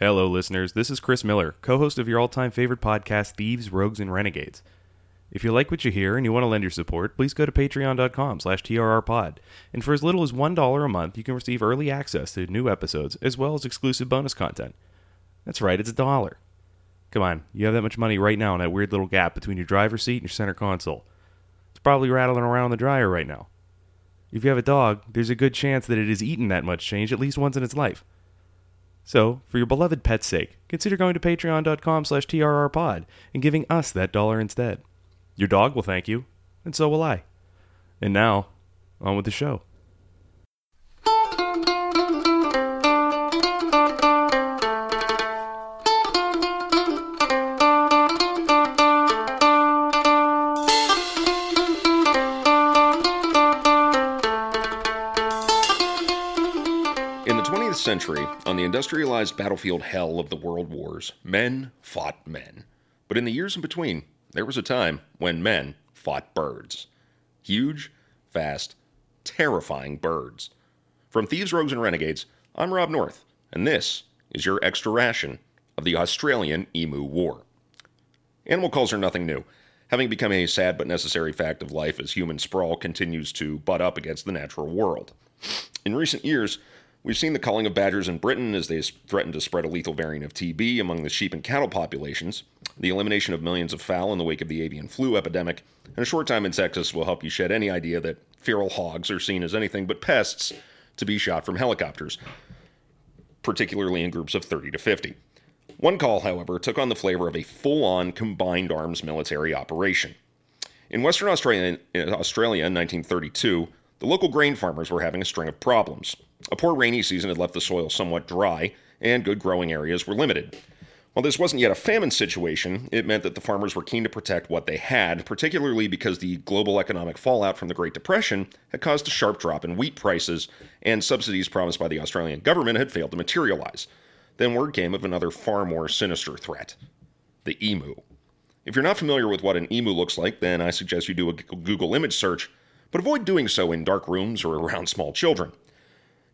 Hello, listeners. This is Chris Miller, co host of your all time favorite podcast, Thieves, Rogues, and Renegades. If you like what you hear and you want to lend your support, please go to patreon.com slash trrpod. And for as little as $1 a month, you can receive early access to new episodes as well as exclusive bonus content. That's right, it's a dollar. Come on, you have that much money right now in that weird little gap between your driver's seat and your center console. It's probably rattling around in the dryer right now. If you have a dog, there's a good chance that it has eaten that much change at least once in its life. So, for your beloved pet's sake, consider going to patreon.com slash trrpod and giving us that dollar instead. Your dog will thank you, and so will I. And now, on with the show. Century, on the industrialized battlefield hell of the world wars, men fought men. But in the years in between, there was a time when men fought birds. Huge, fast, terrifying birds. From Thieves, Rogues, and Renegades, I'm Rob North, and this is your extra ration of the Australian Emu War. Animal calls are nothing new, having become a sad but necessary fact of life as human sprawl continues to butt up against the natural world. In recent years, we've seen the culling of badgers in Britain as they threaten to spread a lethal variant of TB among the sheep and cattle populations, the elimination of millions of fowl in the wake of the avian flu epidemic, and a short time in Texas will help you shed any idea that feral hogs are seen as anything but pests to be shot from helicopters, particularly in groups of 30 to 50. One call, however, took on the flavor of a full on combined arms military operation. In Western Australia, Australia in 1932, the local grain farmers were having a string of problems. A poor rainy season had left the soil somewhat dry, and good growing areas were limited. While this wasn't yet a famine situation, it meant that the farmers were keen to protect what they had, particularly because the global economic fallout from the Great Depression had caused a sharp drop in wheat prices, and subsidies promised by the Australian government had failed to materialize. Then word came of another far more sinister threat the emu. If you're not familiar with what an emu looks like, then I suggest you do a Google image search, but avoid doing so in dark rooms or around small children.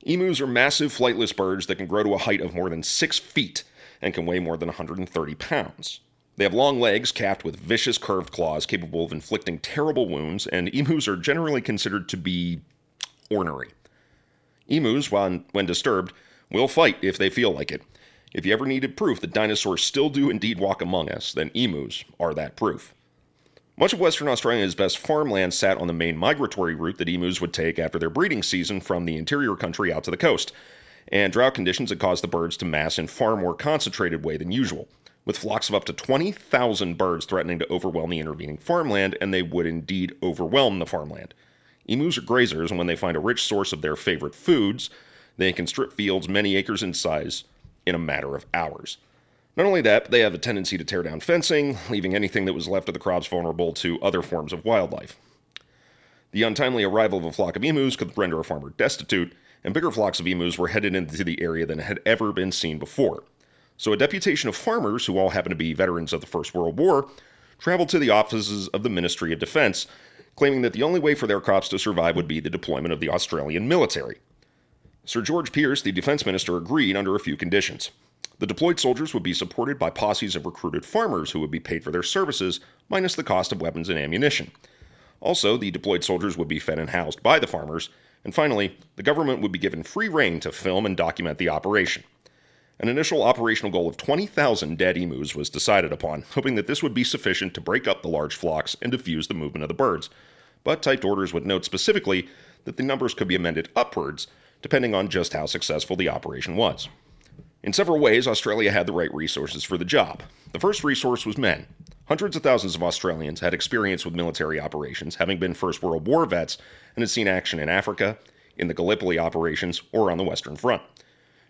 Emus are massive flightless birds that can grow to a height of more than six feet and can weigh more than 130 pounds. They have long legs capped with vicious curved claws capable of inflicting terrible wounds, and emus are generally considered to be ornery. Emus, when, when disturbed, will fight if they feel like it. If you ever needed proof that dinosaurs still do indeed walk among us, then emus are that proof. Much of Western Australia's best farmland sat on the main migratory route that emus would take after their breeding season from the interior country out to the coast, and drought conditions had caused the birds to mass in far more concentrated way than usual, with flocks of up to 20,000 birds threatening to overwhelm the intervening farmland, and they would indeed overwhelm the farmland. Emus are grazers, and when they find a rich source of their favorite foods, they can strip fields many acres in size in a matter of hours. Not only that, but they have a tendency to tear down fencing, leaving anything that was left of the crops vulnerable to other forms of wildlife. The untimely arrival of a flock of emus could render a farmer destitute, and bigger flocks of emus were headed into the area than had ever been seen before. So a deputation of farmers, who all happened to be veterans of the First World War, traveled to the offices of the Ministry of Defense, claiming that the only way for their crops to survive would be the deployment of the Australian military. Sir George Pearce, the defense minister, agreed under a few conditions. The deployed soldiers would be supported by posses of recruited farmers who would be paid for their services, minus the cost of weapons and ammunition. Also, the deployed soldiers would be fed and housed by the farmers, and finally, the government would be given free rein to film and document the operation. An initial operational goal of 20,000 dead emus was decided upon, hoping that this would be sufficient to break up the large flocks and diffuse the movement of the birds. But typed orders would note specifically that the numbers could be amended upwards depending on just how successful the operation was. In several ways, Australia had the right resources for the job. The first resource was men. Hundreds of thousands of Australians had experience with military operations, having been First World War vets and had seen action in Africa, in the Gallipoli operations, or on the Western Front.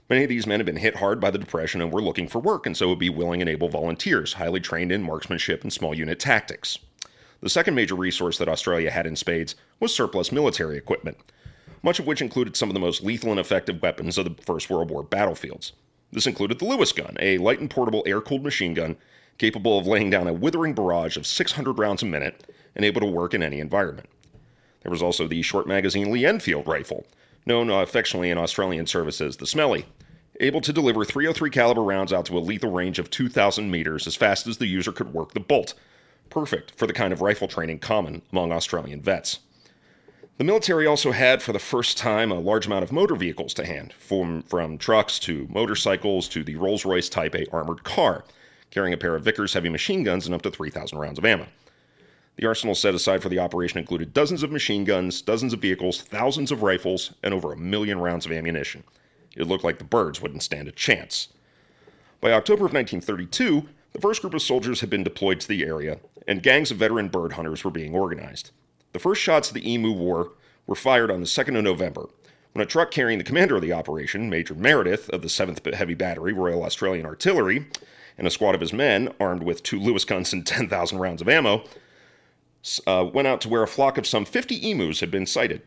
Many of these men had been hit hard by the Depression and were looking for work, and so would be willing and able volunteers, highly trained in marksmanship and small unit tactics. The second major resource that Australia had in spades was surplus military equipment, much of which included some of the most lethal and effective weapons of the First World War battlefields. This included the Lewis gun, a light and portable air cooled machine gun capable of laying down a withering barrage of 600 rounds a minute and able to work in any environment. There was also the short magazine Lee Enfield rifle, known uh, affectionately in Australian service as the Smelly. able to deliver 303 caliber rounds out to a lethal range of 2,000 meters as fast as the user could work the bolt. Perfect for the kind of rifle training common among Australian vets. The military also had, for the first time, a large amount of motor vehicles to hand, from, from trucks to motorcycles to the Rolls Royce Type A armored car, carrying a pair of Vickers heavy machine guns and up to 3,000 rounds of ammo. The arsenal set aside for the operation included dozens of machine guns, dozens of vehicles, thousands of rifles, and over a million rounds of ammunition. It looked like the birds wouldn't stand a chance. By October of 1932, the first group of soldiers had been deployed to the area, and gangs of veteran bird hunters were being organized. The first shots of the Emu War were fired on the 2nd of November, when a truck carrying the commander of the operation, Major Meredith of the 7th Heavy Battery Royal Australian Artillery, and a squad of his men, armed with two Lewis guns and 10,000 rounds of ammo, uh, went out to where a flock of some 50 emus had been sighted.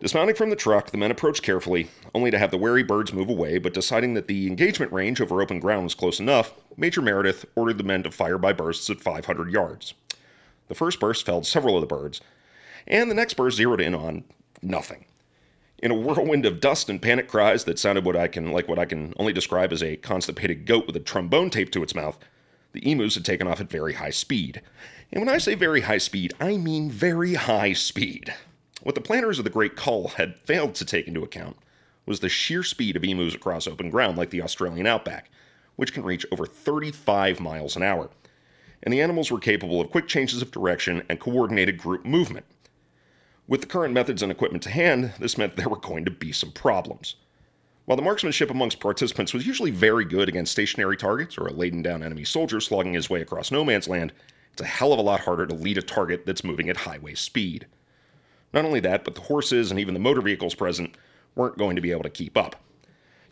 Dismounting from the truck, the men approached carefully, only to have the wary birds move away, but deciding that the engagement range over open ground was close enough, Major Meredith ordered the men to fire by bursts at 500 yards. The first burst felled several of the birds, and the next burst zeroed in on nothing. In a whirlwind of dust and panic cries that sounded what I can like what I can only describe as a constipated goat with a trombone taped to its mouth, the emus had taken off at very high speed. And when I say very high speed, I mean very high speed. What the planners of the Great Cull had failed to take into account was the sheer speed of emus across open ground like the Australian outback, which can reach over 35 miles an hour. And the animals were capable of quick changes of direction and coordinated group movement. With the current methods and equipment to hand, this meant there were going to be some problems. While the marksmanship amongst participants was usually very good against stationary targets or a laden down enemy soldier slogging his way across no man's land, it's a hell of a lot harder to lead a target that's moving at highway speed. Not only that, but the horses and even the motor vehicles present weren't going to be able to keep up.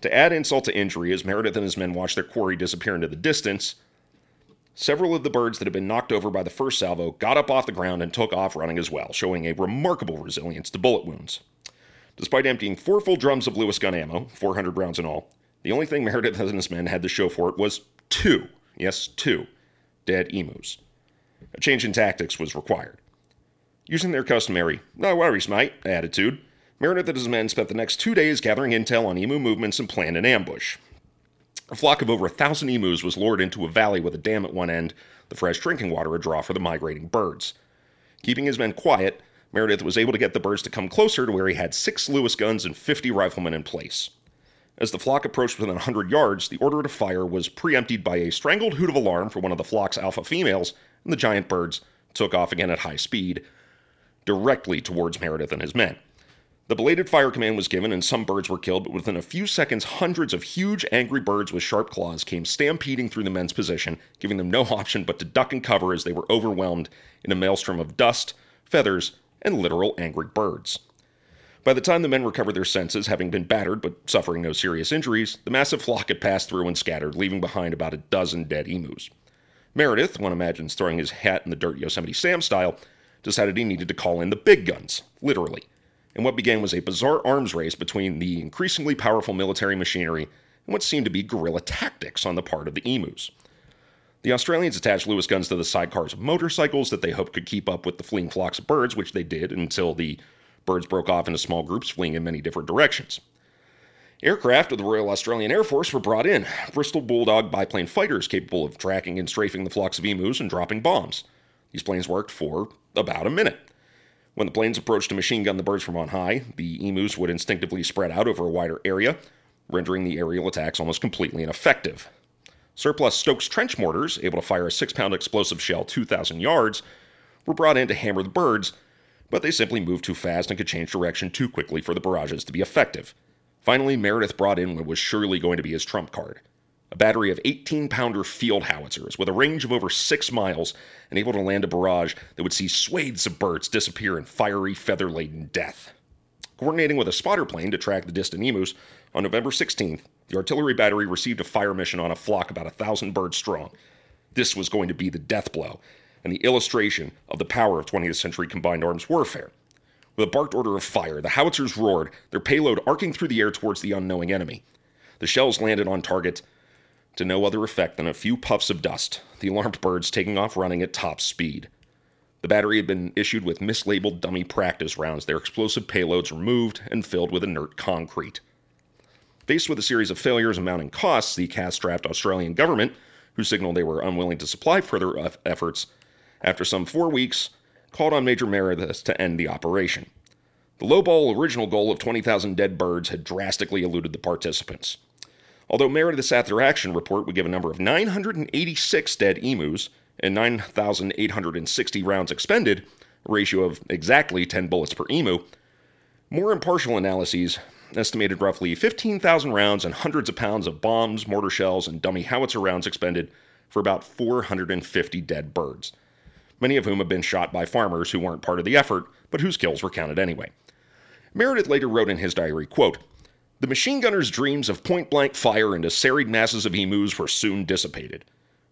To add insult to injury, as Meredith and his men watched their quarry disappear into the distance, several of the birds that had been knocked over by the first salvo got up off the ground and took off running as well, showing a remarkable resilience to bullet wounds. Despite emptying four full drums of Lewis gun ammo, 400 rounds in all, the only thing Meredith and his men had to show for it was two, yes, two, dead emus. A change in tactics was required. Using their customary, no worries, mate, attitude, Meredith and his men spent the next two days gathering intel on emu movements and planned an ambush. A flock of over a thousand emus was lured into a valley with a dam at one end, the fresh drinking water a draw for the migrating birds. Keeping his men quiet, Meredith was able to get the birds to come closer to where he had six Lewis guns and 50 riflemen in place. As the flock approached within a 100 yards, the order to fire was preempted by a strangled hoot of alarm for one of the flock's alpha females, and the giant birds took off again at high speed, directly towards Meredith and his men. The belated fire command was given, and some birds were killed, but within a few seconds, hundreds of huge, angry birds with sharp claws came stampeding through the men's position, giving them no option but to duck and cover as they were overwhelmed in a maelstrom of dust, feathers, and literal angry birds. By the time the men recovered their senses, having been battered but suffering no serious injuries, the massive flock had passed through and scattered, leaving behind about a dozen dead emus. Meredith, one imagines throwing his hat in the dirt Yosemite Sam style, decided he needed to call in the big guns, literally. And what began was a bizarre arms race between the increasingly powerful military machinery and what seemed to be guerrilla tactics on the part of the emus. The Australians attached Lewis guns to the sidecars of motorcycles that they hoped could keep up with the fleeing flocks of birds, which they did until the birds broke off into small groups fleeing in many different directions. Aircraft of the Royal Australian Air Force were brought in, Bristol Bulldog biplane fighters capable of tracking and strafing the flocks of emus and dropping bombs. These planes worked for about a minute. When the planes approached to machine gun the birds from on high, the emus would instinctively spread out over a wider area, rendering the aerial attacks almost completely ineffective. Surplus Stokes trench mortars, able to fire a 6 pound explosive shell 2,000 yards, were brought in to hammer the birds, but they simply moved too fast and could change direction too quickly for the barrages to be effective. Finally, Meredith brought in what was surely going to be his trump card a battery of 18 pounder field howitzers with a range of over six miles and able to land a barrage that would see swathes of birds disappear in fiery, feather laden death. Coordinating with a spotter plane to track the distant emus, on November 16th, the artillery battery received a fire mission on a flock about a thousand birds strong. This was going to be the death blow and the illustration of the power of 20th century combined arms warfare. With a barked order of fire, the howitzers roared, their payload arcing through the air towards the unknowing enemy. The shells landed on target to no other effect than a few puffs of dust, the alarmed birds taking off running at top speed. The battery had been issued with mislabeled dummy practice rounds, their explosive payloads removed and filled with inert concrete. Faced with a series of failures and mounting costs, the cast strapped Australian government, who signaled they were unwilling to supply further efforts, after some four weeks, called on Major Meredith to end the operation. The lowball original goal of 20,000 dead birds had drastically eluded the participants. Although Meredith's action report would give a number of 986 dead emus and 9,860 rounds expended, a ratio of exactly 10 bullets per emu, more impartial analyses estimated roughly 15,000 rounds and hundreds of pounds of bombs, mortar shells, and dummy howitzer rounds expended for about 450 dead birds, many of whom have been shot by farmers who weren't part of the effort, but whose kills were counted anyway. Meredith later wrote in his diary, quote, The machine gunner's dreams of point-blank fire into serried masses of emus were soon dissipated.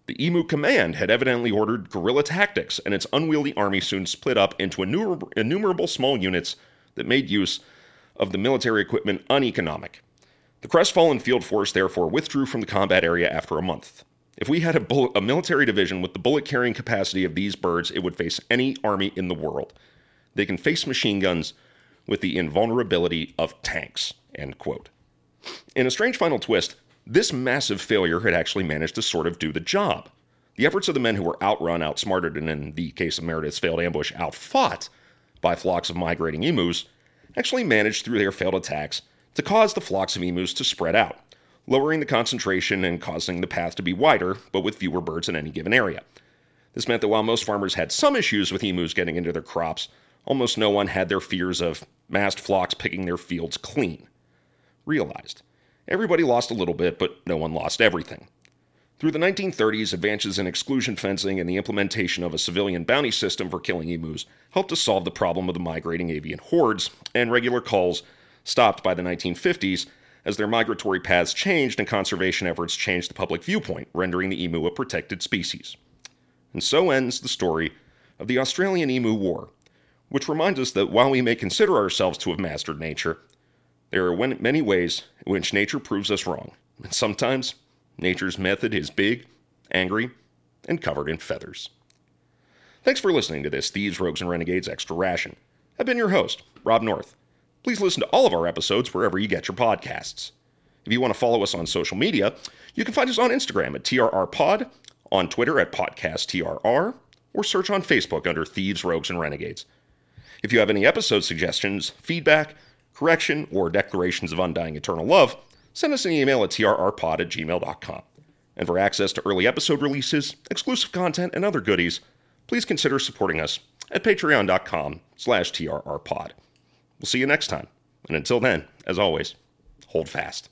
The Emu Command had evidently ordered guerrilla tactics, and its unwieldy army soon split up into innumerable small units that made use of the military equipment uneconomic. The crestfallen field force therefore withdrew from the combat area after a month. If we had a, bullet, a military division with the bullet carrying capacity of these birds, it would face any army in the world. They can face machine guns with the invulnerability of tanks. End quote. In a strange final twist, this massive failure had actually managed to sort of do the job. The efforts of the men who were outrun, outsmarted, and in the case of Meredith's failed ambush, outfought by flocks of migrating emus actually managed through their failed attacks to cause the flocks of emus to spread out, lowering the concentration and causing the path to be wider, but with fewer birds in any given area. This meant that while most farmers had some issues with emus getting into their crops, almost no one had their fears of massed flocks picking their fields clean. Realized. Everybody lost a little bit, but no one lost everything. Through the 1930s, advances in exclusion fencing and the implementation of a civilian bounty system for killing emus helped to solve the problem of the migrating avian hordes, and regular calls stopped by the 1950s as their migratory paths changed and conservation efforts changed the public viewpoint, rendering the emu a protected species. And so ends the story of the Australian Emu War, which reminds us that while we may consider ourselves to have mastered nature, there are many ways in which nature proves us wrong, and sometimes Nature's method is big, angry, and covered in feathers. Thanks for listening to this Thieves, Rogues, and Renegades Extra Ration. I've been your host, Rob North. Please listen to all of our episodes wherever you get your podcasts. If you want to follow us on social media, you can find us on Instagram at TRRPod, on Twitter at PodcastTRR, or search on Facebook under Thieves, Rogues, and Renegades. If you have any episode suggestions, feedback, correction, or declarations of undying eternal love, send us an email at trrpod at gmail.com. And for access to early episode releases, exclusive content, and other goodies, please consider supporting us at patreon.com slash trrpod. We'll see you next time. And until then, as always, hold fast.